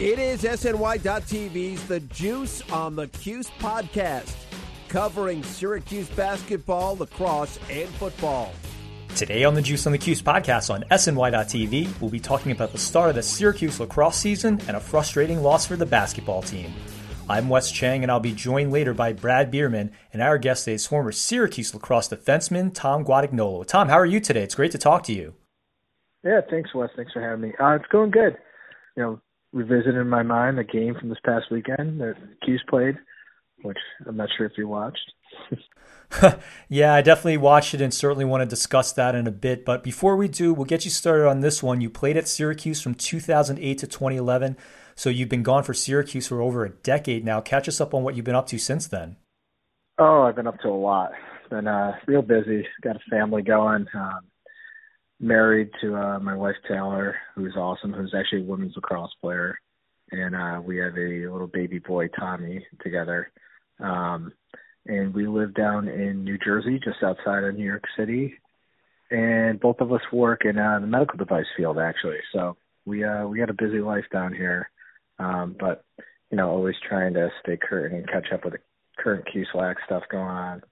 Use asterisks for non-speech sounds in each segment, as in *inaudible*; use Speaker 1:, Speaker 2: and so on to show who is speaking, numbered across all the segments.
Speaker 1: It is SNY.TV's The Juice on the Cuse podcast, covering Syracuse basketball, lacrosse, and football.
Speaker 2: Today on the Juice on the Cuse podcast on SNY.TV, we'll be talking about the start of the Syracuse lacrosse season and a frustrating loss for the basketball team. I'm Wes Cheng, and I'll be joined later by Brad Bierman, and our guest today is former Syracuse lacrosse defenseman Tom Guadagnolo. Tom, how are you today? It's great to talk to you.
Speaker 3: Yeah, thanks, Wes. Thanks for having me. Uh, it's going good. You know, revisiting in my mind the game from this past weekend that Cuse played, which I'm not sure if you watched. *laughs*
Speaker 2: yeah, I definitely watched it and certainly want to discuss that in a bit. But before we do, we'll get you started on this one. You played at Syracuse from 2008 to 2011, so you've been gone for Syracuse for over a decade now. Catch us up on what you've been up to since then.
Speaker 3: Oh, I've been up to a lot. Been uh, real busy. Got a family going. Um, married to uh, my wife Taylor, who's awesome, who's actually a women's lacrosse player, and uh, we have a little baby boy Tommy together. Um, and we live down in New Jersey, just outside of New York City. And both of us work in uh, the medical device field, actually. So we uh, we got a busy life down here, um, but you know, always trying to stay current and catch up with the current Cuse lax stuff going on.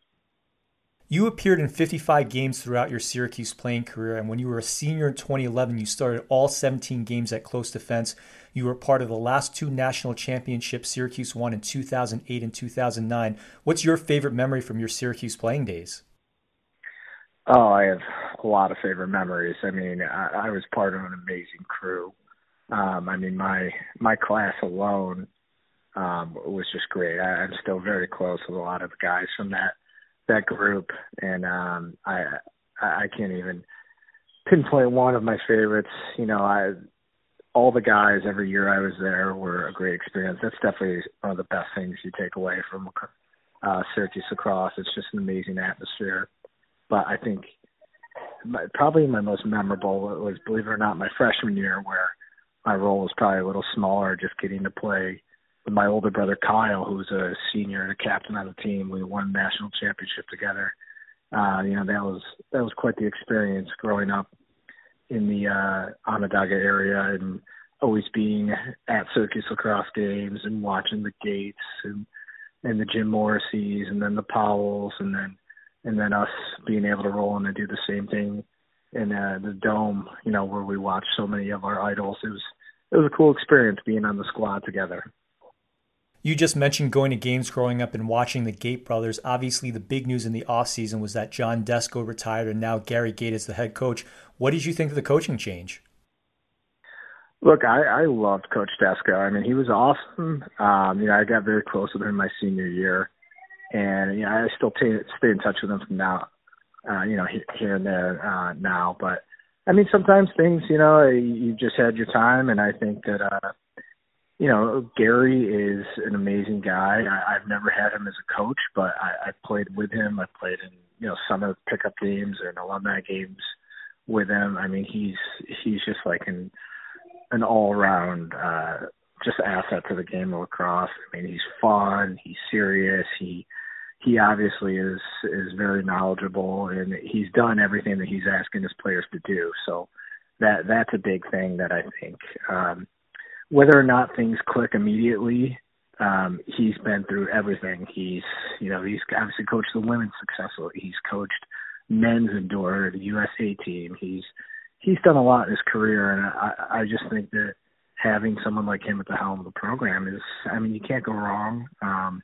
Speaker 2: You appeared in 55 games throughout your Syracuse playing career, and when you were a senior in 2011, you started all 17 games at close defense. You were part of the last two national championships Syracuse won in 2008 and 2009. What's your favorite memory from your Syracuse playing days?
Speaker 3: Oh, I have a lot of favorite memories. I mean, I, I was part of an amazing crew. Um, I mean, my my class alone um, was just great. I, I'm still very close with a lot of the guys from that that group, and um, I I can't even pinpoint one of my favorites. You know, I all the guys every year I was there were a great experience. That's definitely one of the best things you take away from uh, Syracuse lacrosse. It's just an amazing atmosphere. But I think my, probably my most memorable was, believe it or not, my freshman year where my role was probably a little smaller, just getting to play with my older brother Kyle, who's a senior and a captain on the team. We won national championship together. Uh, you know, that was that was quite the experience growing up in the uh Onondaga area and always being at Syracuse lacrosse games and watching the Gaits and and the Jim Morrisseys and then the Powells and then and then us being able to roll in and do the same thing in uh, the dome, you know, where we watched so many of our idols. It was it was a cool experience being on the squad together.
Speaker 2: You just mentioned going to games growing up and watching the Gait brothers. Obviously, the big news in the offseason was that John Desko retired and now Gary Gait is the head coach. What did you think of the coaching change?
Speaker 3: Look, I, I loved Coach Desko. I mean, he was awesome. Um, you know, I got very close with him my senior year, and you know, I still t- stay in touch with him from now, uh, you know, here and there uh, now. But I mean, sometimes things, you know, you just had your time, and I think that, uh, you know, Gary is an amazing guy. I, I've never had him as a coach, but I, I played with him. I played in, you know, summer pickup games and alumni games with him. I mean, he's he's just like an an all around uh just asset to the game of lacrosse. I mean, he's fun, he's serious, he he obviously is is very knowledgeable and he's done everything that he's asking his players to do. So that that's a big thing that I think um whether or not things click immediately, um, he's been through everything. He's you know, he's obviously coached the women's successfully. He's coached men's indoor, the USA team. He's he's done a lot in his career, and I, I just think that having someone like him at the helm of the program is, I mean, you can't go wrong. Um,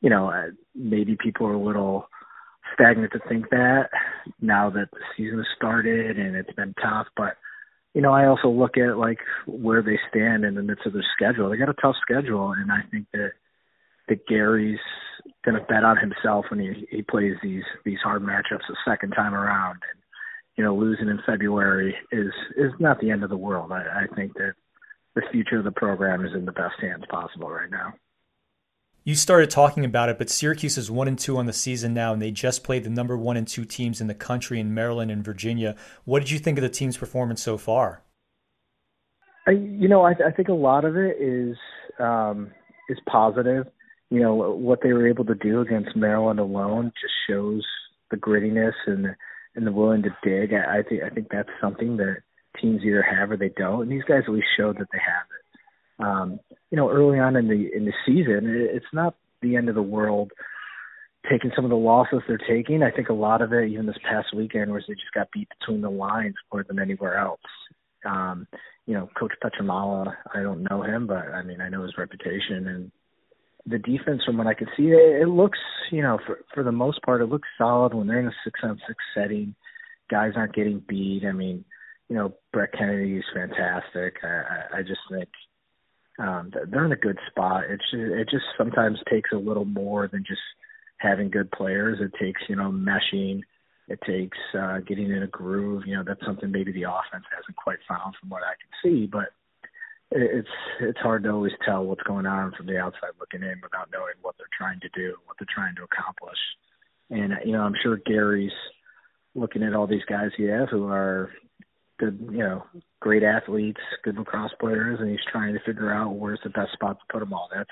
Speaker 3: you know, uh, maybe people are a little stagnant to think that now that the season has started and it's been tough, but you know, I also look at like where they stand in the midst of their schedule. They got a tough schedule, and I think that that Gary's going to bet on himself when he he plays these these hard matchups the second time around. And you know, losing in February is is not the end of the world. I, I think that the future of the program is in the best hands possible right now.
Speaker 2: You started talking about it, but Syracuse is one and two on the season now, and they just played the number one and two teams in the country in Maryland and Virginia. What did you think of the team's performance so far?
Speaker 3: I, you know, I, I think a lot of it is um, is positive. You know, what they were able to do against Maryland alone just shows the grittiness and the, and the willing to dig. I, I think I think that's something that teams either have or they don't, and these guys at least showed that they have it um, you know, early on in the in the season, it's not the end of the world taking some of the losses they're taking. I think a lot of it, even this past weekend, was they just got beat between the lines more than anywhere else. Um, you know, Coach Pietramala, I don't know him, but I mean, I know his reputation and the defense. From what I could see, it, it looks, you know, for for the most part, it looks solid when they're in a six on six setting. Guys aren't getting beat. I mean, you know, Brett Kennedy is fantastic. I, I, I just think um, they're in a good spot. It's it just sometimes takes a little more than just having good players. It takes you know meshing. It takes uh, getting in a groove. You know that's something maybe the offense hasn't quite found from what I can see, but it's it's hard to always tell what's going on from the outside looking in without knowing what they're trying to do, what they're trying to accomplish. And you know, I'm sure Gary's looking at all these guys he has who are good, you know, great athletes, good lacrosse players, and he's trying to figure out where's the best spot to put them all. That's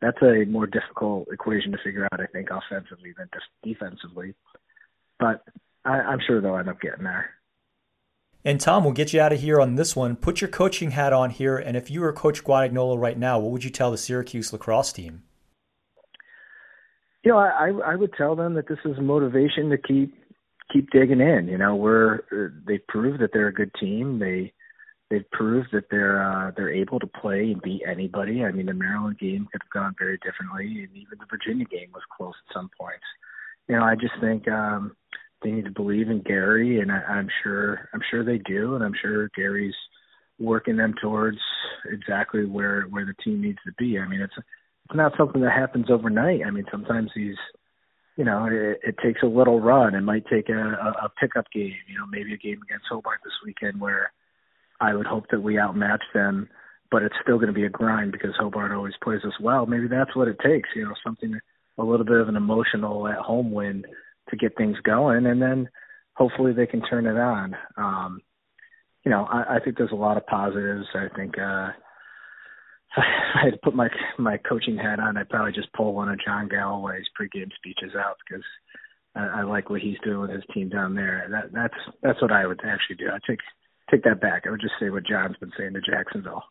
Speaker 3: that's a more difficult equation to figure out, I think, offensively than just defensively. But I, I'm sure they'll end up getting there.
Speaker 2: And Tom, we'll get you out of here on this one. Put your coaching hat on here, and if you were Coach Guadagnolo right now, what would you tell the Syracuse lacrosse team?
Speaker 3: You know, I, I would tell them that this is motivation to keep keep digging in. You know, we're they proved that they're a good team. They they've proved that they're uh, they're able to play and beat anybody. I mean, the Maryland game could have gone very differently, and even the Virginia game was close at some points. You know, I just think um, they need to believe in Gary, and I, I'm sure I'm sure they do, and I'm sure Gary's working them towards exactly where where the team needs to be. I mean, it's it's not something that happens overnight. I mean, sometimes these you know, it, it takes a little run. It might take a, a, pickup game, you know, maybe a game against Hobart this weekend where I would hope that we outmatch them, but it's still going to be a grind because Hobart always plays us well. Maybe that's what it takes, you know, something, a little bit of an emotional at home win to get things going, and then hopefully they can turn it on. Um, you know, I, I think there's a lot of positives. I think, uh, *laughs* I had to put my my coaching hat on, I'd probably just pull one of John Galloway's pregame speeches out because I, I like what he's doing with his team down there. That that's that's what I would actually do. I take take that back. I would just say what John's been saying to Jacksonville.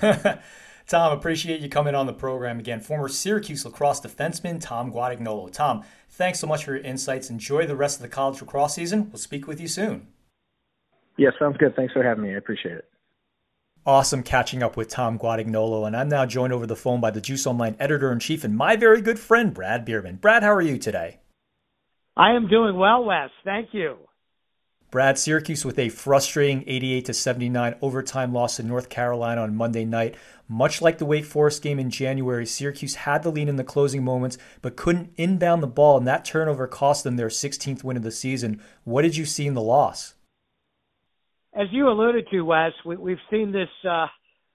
Speaker 3: *laughs*
Speaker 2: Tom, appreciate you coming on the program again. Former Syracuse lacrosse defenseman Tom Guadagnolo. Tom, thanks so much for your insights. Enjoy the rest of the college lacrosse season. We'll speak with you soon.
Speaker 3: Yeah, sounds good. Thanks for having me. I appreciate it.
Speaker 2: Awesome catching up with Tom Guadagnolo, and I'm now joined over the phone by the Juice Online editor in chief and my very good friend, Brad Bierman. Brad, how are you today?
Speaker 4: I am doing well, Wes. Thank you.
Speaker 2: Brad, Syracuse with a frustrating 88 to 79 overtime loss in North Carolina on Monday night. Much like the Wake Forest game in January, Syracuse had the lead in the closing moments but couldn't inbound the ball, and that turnover cost them their 16th win of the season. What did you see in the loss?
Speaker 4: As you alluded to, Wes, we, we've seen this uh,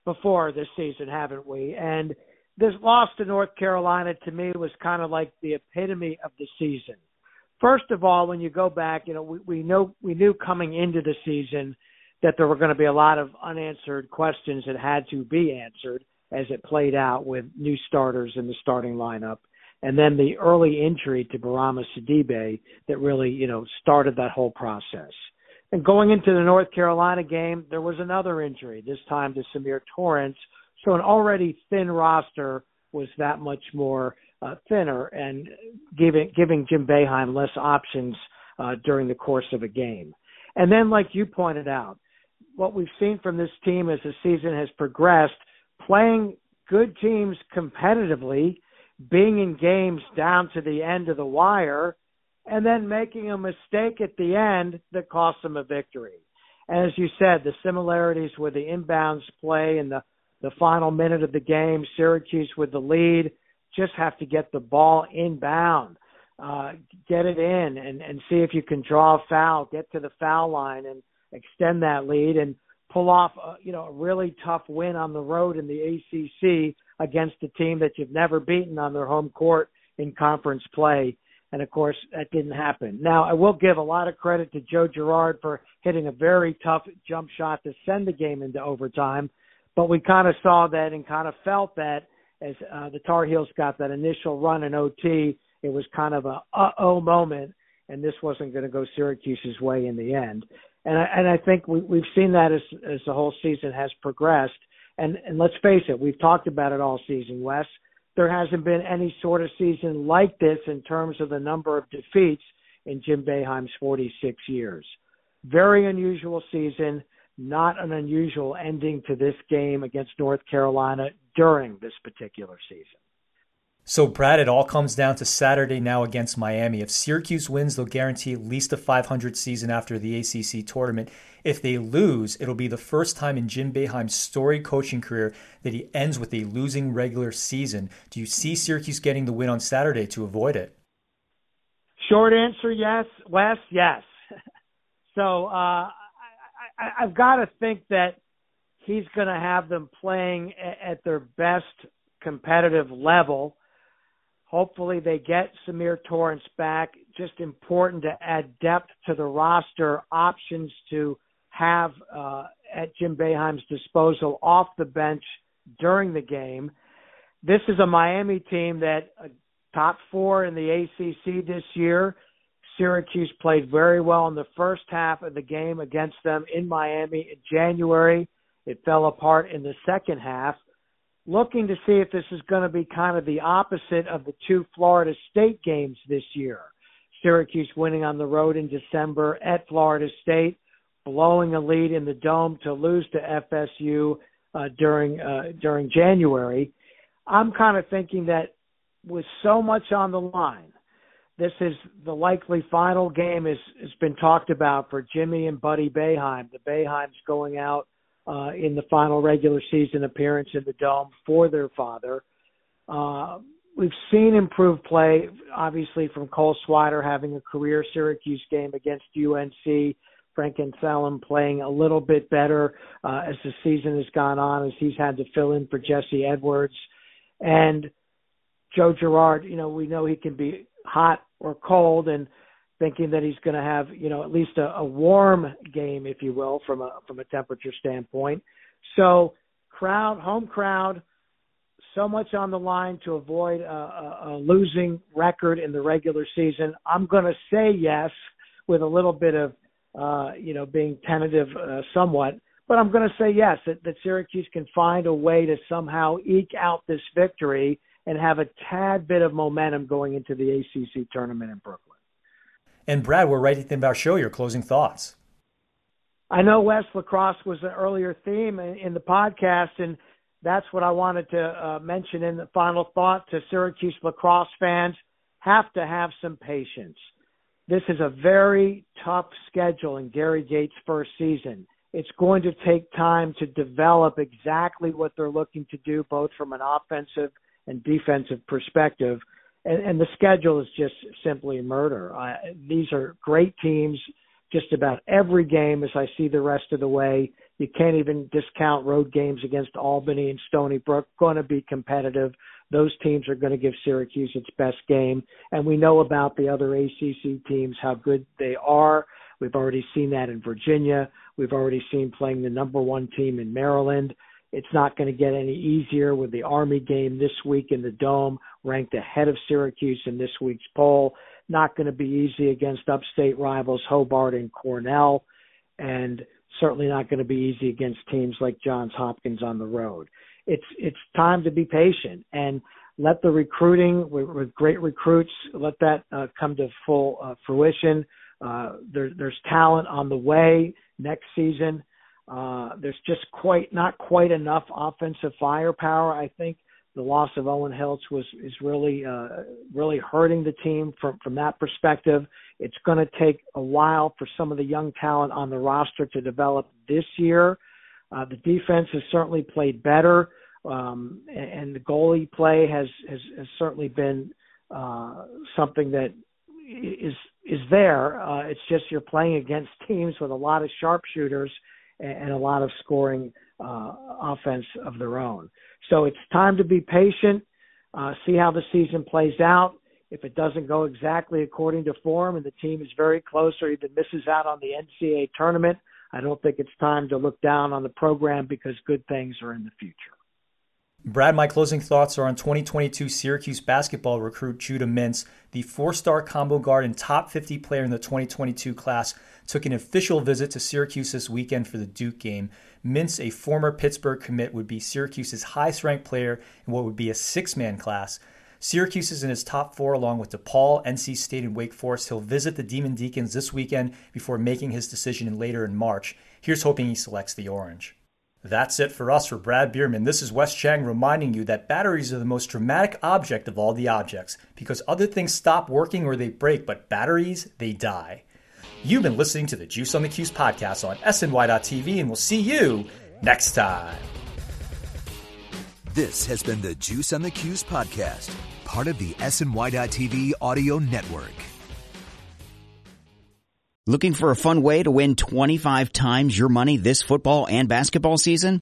Speaker 4: before this season, haven't we? And this loss to North Carolina to me was kind of like the epitome of the season. First of all, when you go back, you know, we, we know we knew coming into the season that there were going to be a lot of unanswered questions that had to be answered as it played out with new starters in the starting lineup. And then the early injury to Bourama Sidibe that really, you know, started that whole process. And going into the North Carolina game, there was another injury, this time to Symir Torrence. So an already thin roster was that much more uh, thinner and giving giving Jim Boeheim less options uh, during the course of a game. And then, like you pointed out, what we've seen from this team as the season has progressed, playing good teams competitively, being in games down to the end of the wire, and then making a mistake at the end that cost them a victory. And as you said, the similarities with the inbounds play in the, the final minute of the game, Syracuse with the lead, just have to get the ball inbound. uh, get it in and, and see if you can draw a foul, get to the foul line and extend that lead and pull off, a, you know, a really tough win on the road in the ACC against a team that you've never beaten on their home court in conference play. And of course, that didn't happen. Now, I will give a lot of credit to Joe Girard for hitting a very tough jump shot to send the game into overtime. But we kind of saw that and kind of felt that as uh, the Tar Heels got that initial run in OT, it was kind of a uh oh moment, and this wasn't going to go Syracuse's way in the end. And I, and I think we, we've seen that as as the whole season has progressed. And and let's face it, we've talked about it all season, Wes there hasn't been any sort of season like this in terms of the number of defeats in Jim Boeheim's 46 years. Very unusual season, not an unusual ending to this game against North Carolina during this particular season.
Speaker 2: So, Brad, it all comes down to Saturday now against Miami. If Syracuse wins, they'll guarantee at least a 500 season after the ACC tournament. If they lose, it'll be the first time in Jim Boeheim's storied coaching career that he ends with a losing regular season. Do you see Syracuse getting the win on Saturday to avoid it?
Speaker 4: Short answer, yes. Wes, yes. *laughs* so uh, I, I've got to think that he's going to have them playing at their best competitive level Hopefully, they get Symir Torrence back. Just important to add depth to the roster, options to have uh, at Jim Boeheim's disposal off the bench during the game. This is a Miami team that uh, top four in the ACC this year. Syracuse played very well in the first half of the game against them in Miami in January. It fell apart in the second half looking to see if this is going to be kind of the opposite of the two Florida State games this year. Syracuse winning on the road in December at Florida State, blowing a lead in the dome to lose to FSU uh, during uh, during January. I'm kind of thinking that with so much on the line, this is the likely final game has has been talked about for Jimmy and Buddy Boeheim. The Boeheims going out uh, in the final regular season appearance in the dome for their father. Uh, we've seen improved play, obviously, from Cole Swider having a career Syracuse game against UNC. Frank Anselem playing a little bit better uh, as the season has gone on, as he's had to fill in for Jesse Edwards. And Joe Girard, you know, we know he can be hot or cold, and thinking that he's going to have you know at least a, a warm game, if you will, from a from a temperature standpoint. So crowd, home crowd, so much on the line to avoid a, a, a losing record in the regular season. I'm going to say yes with a little bit of uh, you know being tentative uh, somewhat. But I'm going to say yes that, that Syracuse can find a way to somehow eke out this victory and have a tad bit of momentum going into the ACC tournament in Brooklyn.
Speaker 2: And Brad, we're right at the end of our show. Your closing thoughts.
Speaker 4: I know Wes lacrosse was an earlier theme in the podcast, and that's what I wanted to uh, mention in the final thought to Syracuse lacrosse fans. Have to have some patience. This is a very tough schedule in Gary Gait's first season. It's going to take time to develop exactly what they're looking to do, both from an offensive and defensive perspective and, and the schedule is just simply murder. I, these are great teams. Just about every game, as I see the rest of the way, you can't even discount road games against Albany and Stony Brook. Going to be competitive. Those teams are going to give Syracuse its best game, and we know about the other ACC teams how good they are. We've already seen that in Virginia. We've already seen playing the number one team in Maryland. It's not going to get any easier with the Army game this week in the Dome, ranked ahead of Syracuse in this week's poll. Not going to be easy against upstate rivals Hobart and Cornell, and certainly not going to be easy against teams like Johns Hopkins on the road. It's it's time to be patient and let the recruiting with, with great recruits let that uh, come to full uh, fruition. Uh, there, there's talent on the way next season uh, there's just quite not quite enough offensive firepower. I think the loss of Owen Hiltz was is really uh, really hurting the team from from that perspective. It's going to take a while for some of the young talent on the roster to develop this year. Uh, the defense has certainly played better, um, and, and the goalie play has has, has certainly been uh, something that is is there. Uh, it's just you're playing against teams with a lot of sharpshooters and, a lot of scoring uh, offense of their own. So it's time to be patient, uh, see how the season plays out. If it doesn't go exactly according to form and the team is very close or even misses out on the NCAA tournament, I don't think it's time to look down on the program because good things are in the future.
Speaker 2: Brad, my closing thoughts are on 2022 Syracuse basketball recruit Judah Mintz, the four star combo guard and top 50 player in the 2022 class, took an official visit to Syracuse this weekend for the Duke game. Mintz, a former Pittsburgh commit, would be Syracuse's highest ranked player in what would be a six man class. Syracuse is in his top four along with DePaul, NC State, and Wake Forest. He'll visit the Demon Deacons this weekend before making his decision later in March. Here's hoping he selects the orange. That's it for us for Brad Bierman. This is Wes Cheng reminding you that batteries are the most dramatic object of all the objects because other things stop working or they break, but batteries, they die. You've been listening to the Juice on the Cuse podcast on SNY.TV, and we'll see you next time.
Speaker 5: This has been the Juice on the Cuse podcast part of the SNY.TV audio network.
Speaker 6: Looking for a fun way to win 25 times your money this football and basketball season?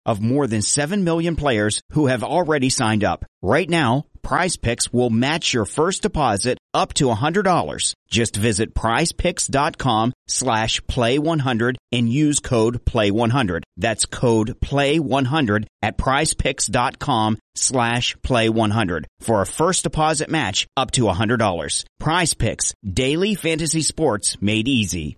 Speaker 6: of more than 7 million players who have already signed up. Right now, Prize Picks will match your first deposit up to $100. Just visit prizepicks.com slash play100 and use code play100. That's code play100 at prizepicks.com slash play100 for a first deposit match up to $100. Prize Picks, daily fantasy sports made easy.